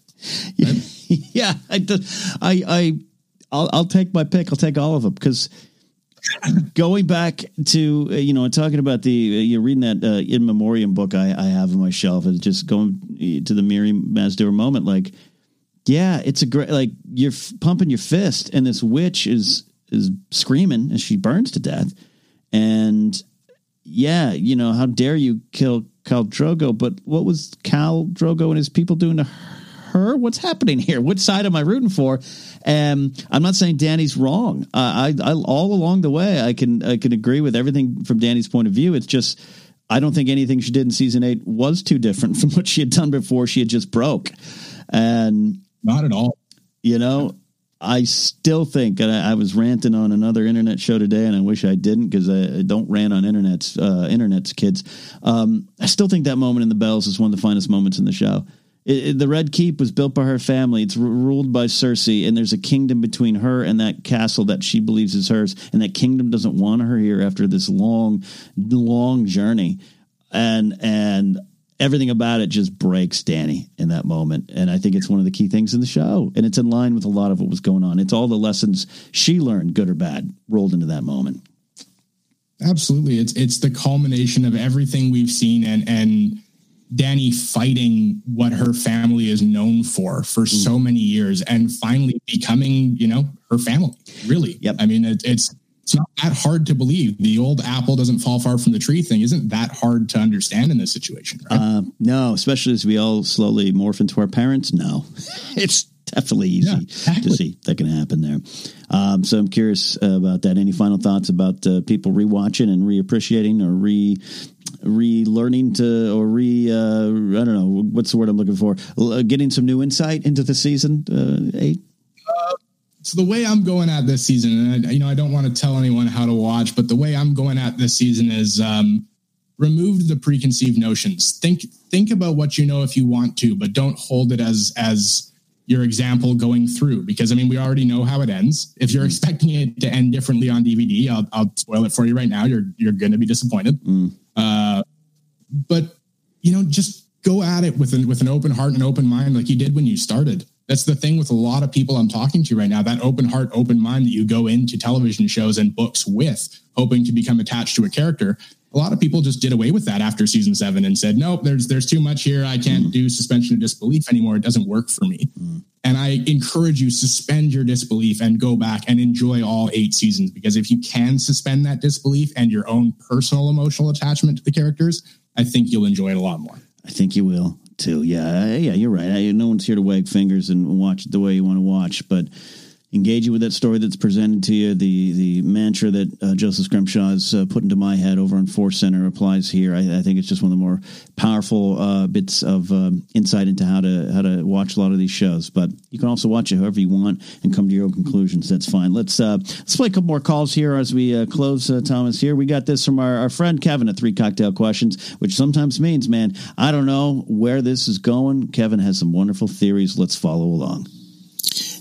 Right? yeah, I, I, I, I'll, I'll take my pick. I'll take all of them because going back to uh, you know talking about the uh, you're reading that uh, in memoriam book I, I have on my shelf and just going to the Mirri Maz Duur moment like yeah it's a great like you're f- pumping your fist and this witch is is screaming as she burns to death and yeah you know how dare you kill Khal Drogo but what was Khal Drogo and his people doing to her? What's happening here? Which side am I rooting for? And I'm not saying Dany's wrong. I, I, all along the way, I can I can agree with everything from Dany's point of view. It's just I don't think anything she did in season eight was too different from what she had done before. She had just broke, and not at all. You know, I still think, and I, I, was ranting on another internet show today, and I wish I didn't because I, I, don't rant on internet's uh, internet's kids. Um, I still think that moment in the bells is one of the finest moments in the show. It, it, the Red Keep was built by her family. It's r- ruled by Cersei, and there's a kingdom between her and that castle that she believes is hers. And that kingdom doesn't want her here after this long, long journey. And and everything about it just breaks Dany in that moment. And I think it's one of the key things in the show. And it's in line with a lot of what was going on. It's all the lessons she learned, good or bad, rolled into that moment. Absolutely. It's it's the culmination of everything we've seen and and Dany fighting what her family is known for for mm. so many years and finally becoming, you know, her family. Really. Yep. I mean, it, it's it's not that hard to believe. The old apple doesn't fall far from the tree thing isn't that hard to understand in this situation. Right? Uh, no, especially as we all slowly morph into our parents. No, it's definitely easy yeah, exactly. to see that can happen there. Um, so I'm curious uh, about that. Any final thoughts about uh, people rewatching and reappreciating or re relearning to or re uh, I don't know what's the word I'm looking for uh, getting some new insight into the season uh, eight. Uh, so the way I'm going at this season, and I, you know, I don't want to tell anyone how to watch, but the way I'm going at this season is um, remove the preconceived notions. Think think about what you know if you want to, but don't hold it as as your example going through because I mean we already know how it ends. If you're mm. expecting it to end differently on DVD, I'll, I'll spoil it for you right now. You're you're going to be disappointed. Mm. Uh, but you know, just go at it with an with an open heart and open mind, like you did when you started. That's the thing with a lot of people I'm talking to right now. That open heart, open mind that you go into television shows and books with, hoping to become attached to a character a lot of people just did away with that after season seven and said, nope, there's there's too much here. I can't mm. do suspension of disbelief anymore. It doesn't work for me. Mm. And I encourage you suspend your disbelief and go back and enjoy all eight seasons because if you can suspend that disbelief and your own personal emotional attachment to the characters, I think you'll enjoy it a lot more. I think you will too. Yeah, yeah, you're right. I, no one's here to wag fingers and watch it the way you want to watch, but engaging with that story that's presented to you. The the mantra that uh, Joseph Scrimshaw has uh, put into my head over on Force Center applies here. I, I, think it's just one of the more powerful uh, bits of um, insight into how to how to watch a lot of these shows. But you can also watch it however you want and come to your own conclusions. That's fine. Let's uh, let's play a couple more calls here as we uh, close. Uh, Thomas here. We got this from our, our friend Kevin at Three Cocktail Questions, which sometimes means, man, I don't know where this is going. Kevin has some wonderful theories. Let's follow along.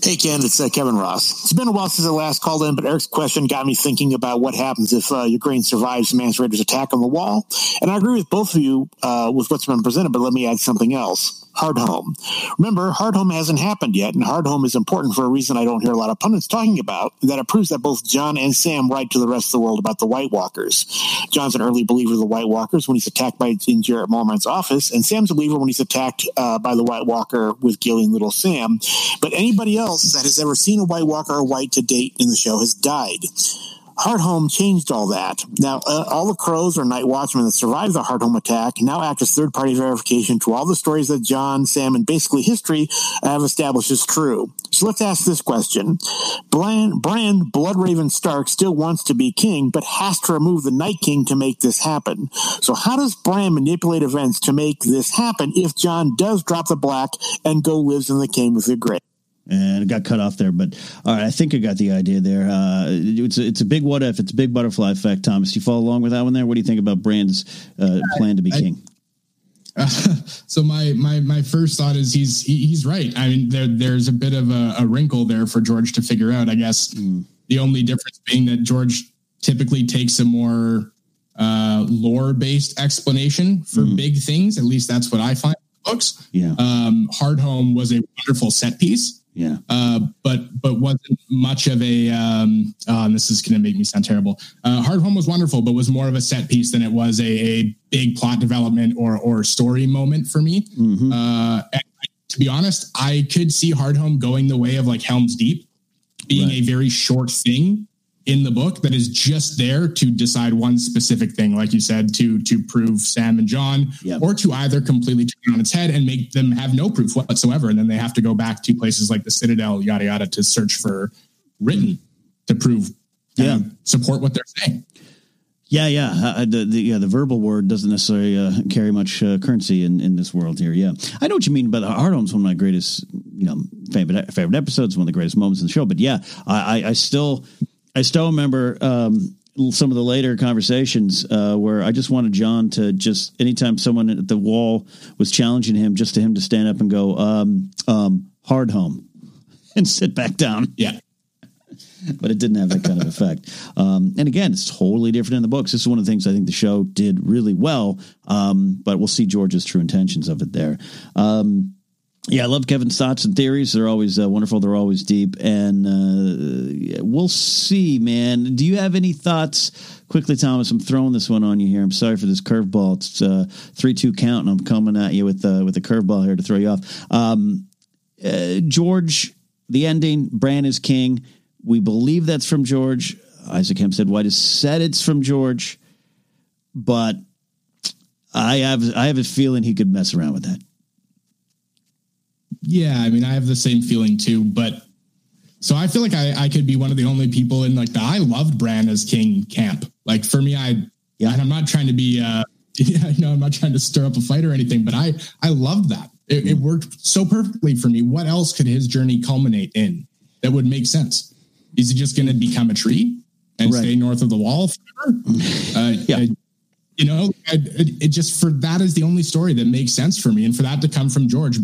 Hey, Ken, it's uh, Kevin Ross. It's been a while since I last called in, but Eric's question got me thinking about what happens if uh, Ukraine survives Mance Rayder's attack on the wall. And I agree with both of you uh, with what's been presented, but let me add something else. Hardhome. Remember, Hardhome hasn't happened yet, and Hardhome is important for a reason I don't hear a lot of pundits talking about, that it proves that both Jon and Sam write to the rest of the world about the White Walkers. Jon's an early believer of the White Walkers when he's attacked by in Jarrett Mormont's office, and Sam's a believer when he's attacked uh, by the White Walker with Gilly and Little Sam. But anybody else that has ever seen a White Walker or White to date in the show has died. Hardhome changed all that. Now, uh, all the crows or night watchmen that survived the Hardhome attack now act as third party verification to all the stories that Jon, Sam, and basically history have established as true. So let's ask this question. Bran, Bran Bloodraven Stark still wants to be king, but has to remove the Night King to make this happen. So how does Bran manipulate events to make this happen if Jon does drop the black and go lives in the King with the Grey? And it got cut off there. But all right, I think I got the idea there. Uh, it's a, it's a big what if. It's a big butterfly effect. Thomas, you follow along with that one there. What do you think about Bran's uh, plan to be I, king? Uh, so my my my first thought is he's he, he's right. I mean, there there's a bit of a, a, wrinkle there for George to figure out. I guess mm. the only difference being that George typically takes a more uh, lore based explanation for mm. big things. At least that's what I find books. Yeah. Um, Hardhome was a wonderful set piece. Yeah. Uh, but but wasn't much of a. Um, oh, this is going to make me sound terrible. Uh, Hardhome was wonderful, but was more of a set piece than it was a, a big plot development or or story moment for me. Mm-hmm. Uh, to be honest, I could see Hardhome going the way of like Helm's Deep, being right. a very short thing in the book that is just there to decide one specific thing, like you said, to to prove Sam and Jon, yep. or to either completely turn on its head and make them have no proof whatsoever, and then they have to go back to places like the Citadel, yada yada, to search for written to prove, yeah, support what they're saying. Yeah, yeah. Uh, the, the, yeah, the verbal word doesn't necessarily uh, carry much uh, currency in, in this world here. Yeah, I know what you mean. But Hardhome's one of my greatest, you know, favorite favorite episodes, one of the greatest moments in the show. But yeah, I, I, I still I still remember um, some of the later conversations uh, where I just wanted Jon to just anytime someone at the wall was challenging him, just to him to stand up and go, um, um, hard home and sit back down. Yeah. but it didn't have that kind of effect. Um, and again, it's totally different in the books. This is one of the things I think the show did really well. Um, but we'll see George's true intentions of it there. Um, yeah, I love Kevin's thoughts and theories. They're always uh, wonderful. They're always deep, and uh, we'll see, man. Do you have any thoughts? Quickly, Thomas. I'm throwing this one on you here. I'm sorry for this curveball. It's uh, three two count, and I'm coming at you with uh, with a curveball here to throw you off. Um, uh, George, the ending. Bran is king. We believe that's from George. Isaac Hempstead Wright has said it's from George, but I have I have a feeling he could mess around with that. Yeah, I mean, I have the same feeling too, but so I feel like I, I could be one of the only people in like the I loved Bran as King camp. Like for me, I yeah, and I'm not trying to be uh yeah, no, I'm not trying to stir up a fight or anything, but I I loved that. It, it worked so perfectly for me. What else could his journey culminate in that would make sense? Is he just going to become a tree and right. stay north of the wall forever? Uh, yeah. I, you know, I, it, it, just for that is the only story that makes sense for me, and for that to come from George,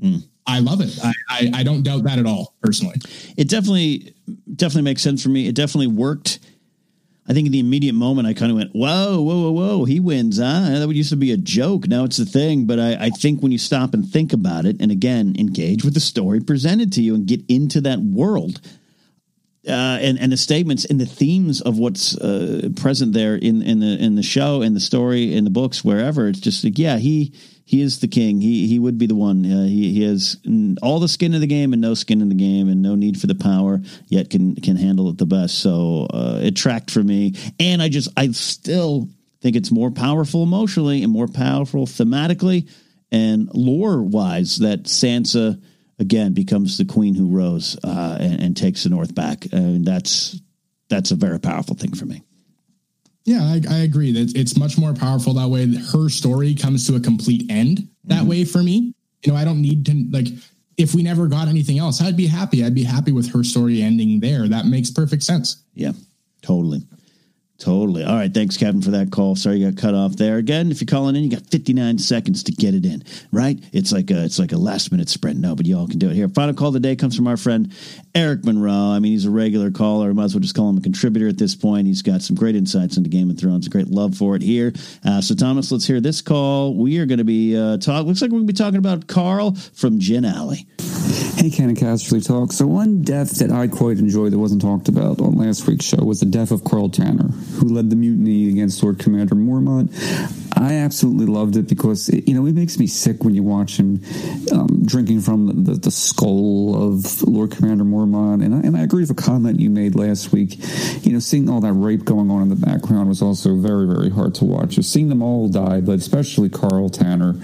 mm. I love it. I, I, I don't doubt that at all. Personally, it definitely definitely makes sense for me. It definitely worked. I think in the immediate moment, I kind of went, "Whoa, whoa, whoa, whoa! He wins, huh?" That would used to be a joke. Now it's a thing. But I, I think when you stop and think about it, and again engage with the story presented to you and get into that world, uh, and and the statements and the themes of what's uh, present there in in the in the show in the story in the books wherever it's just like yeah he he is the king. He he would be the one. Uh, he he has all the skin in the game and no skin in the game and no need for the power yet can can handle it the best. So uh, it tracked for me. And I just I still think it's more powerful emotionally and more powerful thematically and lore wise that Sansa again becomes the queen who rose uh, and, and, takes the North back, and that's that's a very powerful thing for me. Yeah, I, I agree that it's much more powerful that way. Her story comes to a complete end that mm-hmm. way for me. You know, I don't need to like if we never got anything else, I'd be happy. I'd be happy with her story ending there. That makes perfect sense. Yeah, totally. Totally. All right. Thanks, Kevin, for that call. Sorry you got cut off there. Again, if you're calling in, you got 59 seconds to get it in. Right? It's like a it's like a last minute sprint. No, but you all can do it here. Final call of the day comes from our friend Eric Monroe. I mean, he's a regular caller. Might as well just call him a contributor at this point. He's got some great insights into Game of Thrones. A great love for it here. Uh, so, Thomas, let's hear this call. We are going to be uh, talk. Looks like we're going to be talking about Karl from Gin Alley. Hey, Ken and Casterly Talk. So, one death that I quite enjoyed that wasn't talked about on last week's show was the death of Karl Tanner who led the mutiny against Lord Commander Mormont. I absolutely loved it because it, you know it makes me sick when you watch him um, drinking from the, the, skull of Lord Commander Mormont, and I, and I agree with a comment you made last week. You know, seeing all that rape going on in the background was also very very hard to watch. Just seeing them all die, but especially Karl Tanner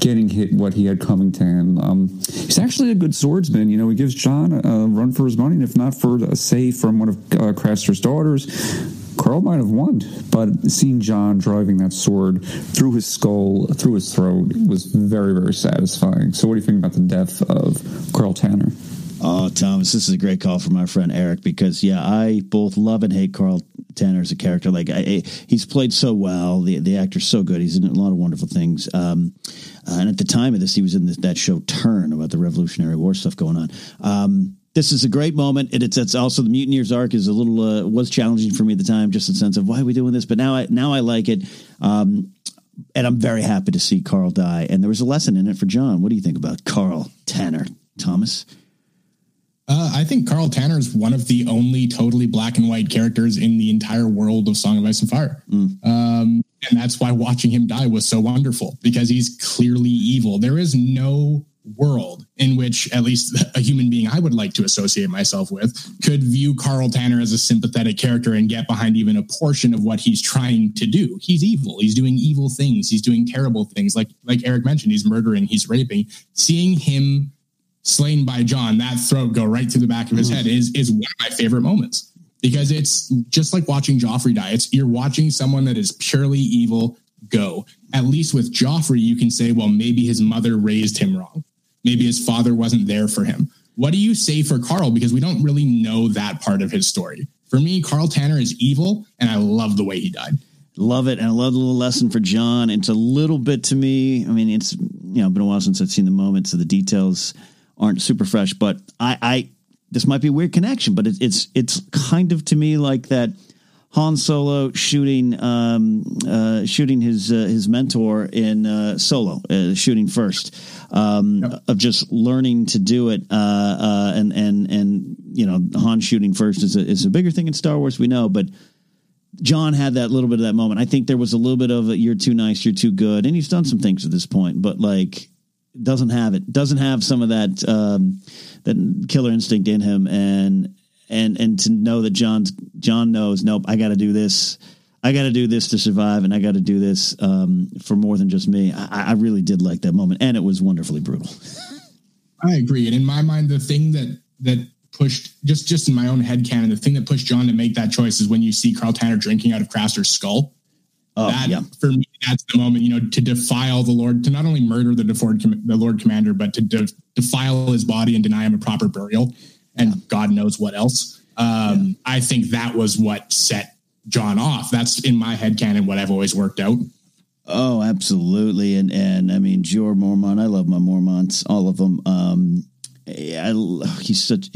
getting hit what he had coming to him. Um, he's actually a good swordsman. You know, he gives Jon a, a run for his money, and if not for a save from one of uh, Craster's daughters Karl might have won, but seeing Jon driving that sword through his skull, through his throat, was very, very satisfying. So, what do you think about the death of Karl Tanner? Oh, Thomas, this is a great call from our friend Eric because, yeah, I both love and hate Karl Tanner as a character. Like, I, he's played so well. The the actor's so good. He's in a lot of wonderful things. Um, uh, and at the time of this, he was in this, that show Turn about the Revolutionary War stuff going on. Um, this is a great moment. And it's, it's also the Mutineers arc is a little uh, was challenging for me at the time, just a sense of why are we doing this? But now I now I like it, um, and I'm very happy to see Karl die. And there was a lesson in it for Jon. What do you think about Karl Tanner, Thomas? Uh, I think Karl Tanner is one of the only totally black and white characters in the entire world of Song of Ice and Fire. Mm. Um, and that's why watching him die was so wonderful because he's clearly evil. There is no world in which at least a human being I would like to associate myself with could view Karl Tanner as a sympathetic character and get behind even a portion of what he's trying to do. He's evil. He's doing evil things. He's doing terrible things. Like like Eric mentioned, he's murdering, he's raping. Seeing him slain by Jon, that throat go right through the back of his head is is one of my favorite moments. Because it's just like watching Joffrey die. It's you're watching someone that is purely evil go. At least with Joffrey, you can say, well, maybe his mother raised him wrong maybe his father wasn't there for him. What do you say for Karl? Because we don't really know that part of his story. For me, Karl Tanner is evil, and I love the way he died. Love it, and I love the little lesson for Jon. It's a little bit to me. I mean, it's you know been a while since I've seen the moment, so the details aren't super fresh. But I, I this might be a weird connection, but it, it's it's kind of to me like that Han Solo shooting um, uh, shooting his uh, his mentor in uh, Solo, uh, shooting first, um, yep. of just learning to do it, uh, uh, and and and you know Han shooting first is a, is a bigger thing in Star Wars, we know, but Jon had that little bit of that moment. I think there was a little bit of a, you're too nice, you're too good, and he's done some things at this point, but like doesn't have it, doesn't have some of that um, that killer instinct in him, and and and to know that Jon's Jon knows, nope, I got to do this. I got to do this to survive, and I got to do this um, for more than just me. I, I really did like that moment, and it was wonderfully brutal. I agree, and in my mind, the thing that that pushed just just in my own head canon, the thing that pushed Jon to make that choice is when you see Karl Tanner drinking out of Craster's skull. Oh, that, yeah. For me, that's the moment, you know, to defile the Lord, to not only murder the, Deford, the Lord Commander, but to de- defile his body and deny him a proper burial, and yeah. God knows what else. Um, yeah. I think that was what set Jon off. That's in my head canon what I've always worked out. Oh, absolutely, and and I mean, Jeor Mormont. I love my Mormonts, all of them. Um, I, he's such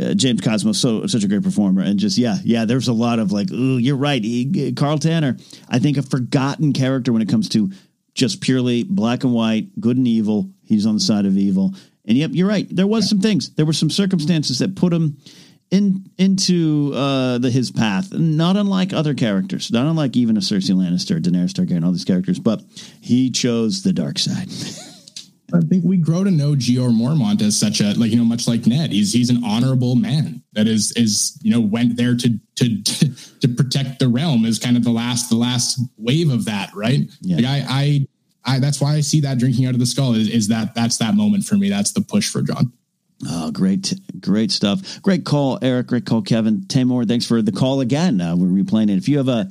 uh, James Cosmo, so such a great performer, and just yeah, yeah. There's a lot of like, ooh, you're right. He, Karl Tanner, I think a forgotten character when it comes to just purely black and white, good and evil. He's on the side of evil, and yep, you're right. There was yeah. some things. There were some circumstances that put him in into uh, the his path. Not unlike other characters, not unlike even a Cersei Lannister, Daenerys Targaryen, all these characters, but he chose the dark side. I think we grow to know Jeor Mormont as such a like you know much like Ned. He's he's an honorable man that is is you know went there to to to protect the realm is kind of the last the last wave of that right. Yeah. Like I I I that's why I see that drinking out of the skull is is that that's that moment for me. That's the push for Jon. Oh, great, great stuff. Great call, Eric. Great call, Kevin. Tamor, thanks for the call again. Uh, we're replaying it. If you have a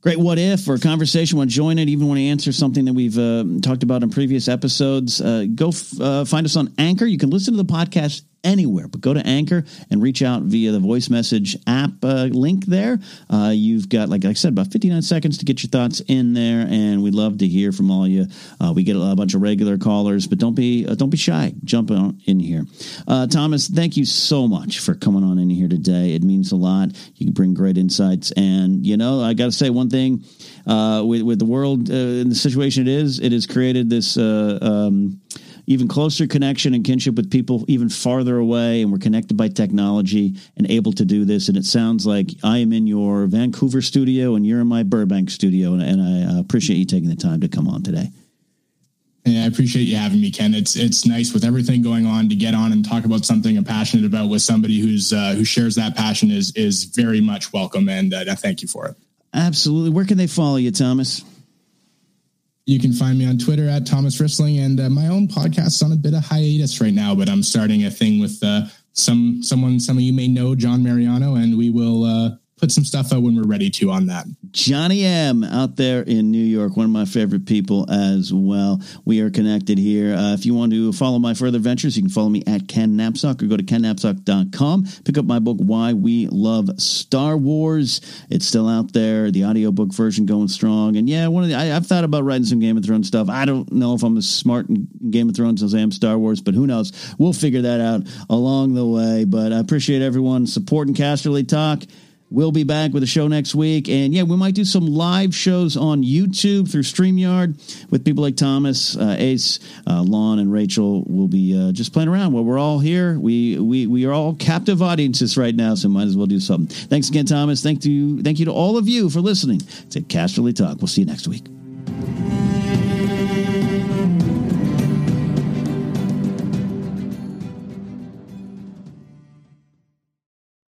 great what if or conversation, want to join it, even want to answer something that we've uh, talked about in previous episodes, uh, go f- uh, find us on Anchor. You can listen to the podcast anywhere, but go to Anchor and reach out via the voice message app uh, link there. Uh, you've got, like I said, about 59 seconds to get your thoughts in there, and we'd love to hear from all you. Uh, we get a, bunch of regular callers, but don't be uh, don't be shy. Jump on in here. Uh, Thomas, thank you so much for coming on in here today. It means a lot. You bring great insights, and you know, I got to say one thing uh, with with the world in the situation it is, it has created this. Um, even closer connection and kinship with people even farther away, and we're connected by technology and able to do this. And it sounds like I am in your Vancouver studio and you're in my Burbank studio, and, and I appreciate you taking the time to come on today. Yeah, I appreciate you having me, Ken. It's it's nice with everything going on to get on and talk about something I'm passionate about with somebody who's uh, who shares that passion is is very much welcome, and uh, I thank you for it. Absolutely. Where can they follow you, Thomas? You can find me on Twitter at Thomas Rissling, and uh, my own podcast's on a bit of hiatus right now, but I'm starting a thing with uh, some someone some of you may know, John Mariano, and we will uh, put some stuff out when we're ready to on that. Johnny M out there in New York, one of my favorite people as well. We are connected here. Uh, if you want to follow my further ventures, you can follow me at Ken Napzok or go to kennapzok.com. Pick up my book, Why We Love Star Wars. It's still out there, the audiobook version going strong. And yeah, one of the, I, have thought about writing some Game of Thrones stuff. I don't know if I'm as smart in Game of Thrones as I am Star Wars, but who knows? We'll figure that out along the way. But I appreciate everyone supporting Casterly Talk. We'll be back with a show next week. And yeah, we might do some live shows on YouTube through StreamYard with people like Thomas, uh, Ace, uh, Lon, and Rachel. We'll be uh, just playing around while we're all here. We, we, we are all captive audiences right now, so might as well do something. Thanks again, Thomas. Thank you, thank you to all of you for listening to Casterly Talk. We'll see you next week.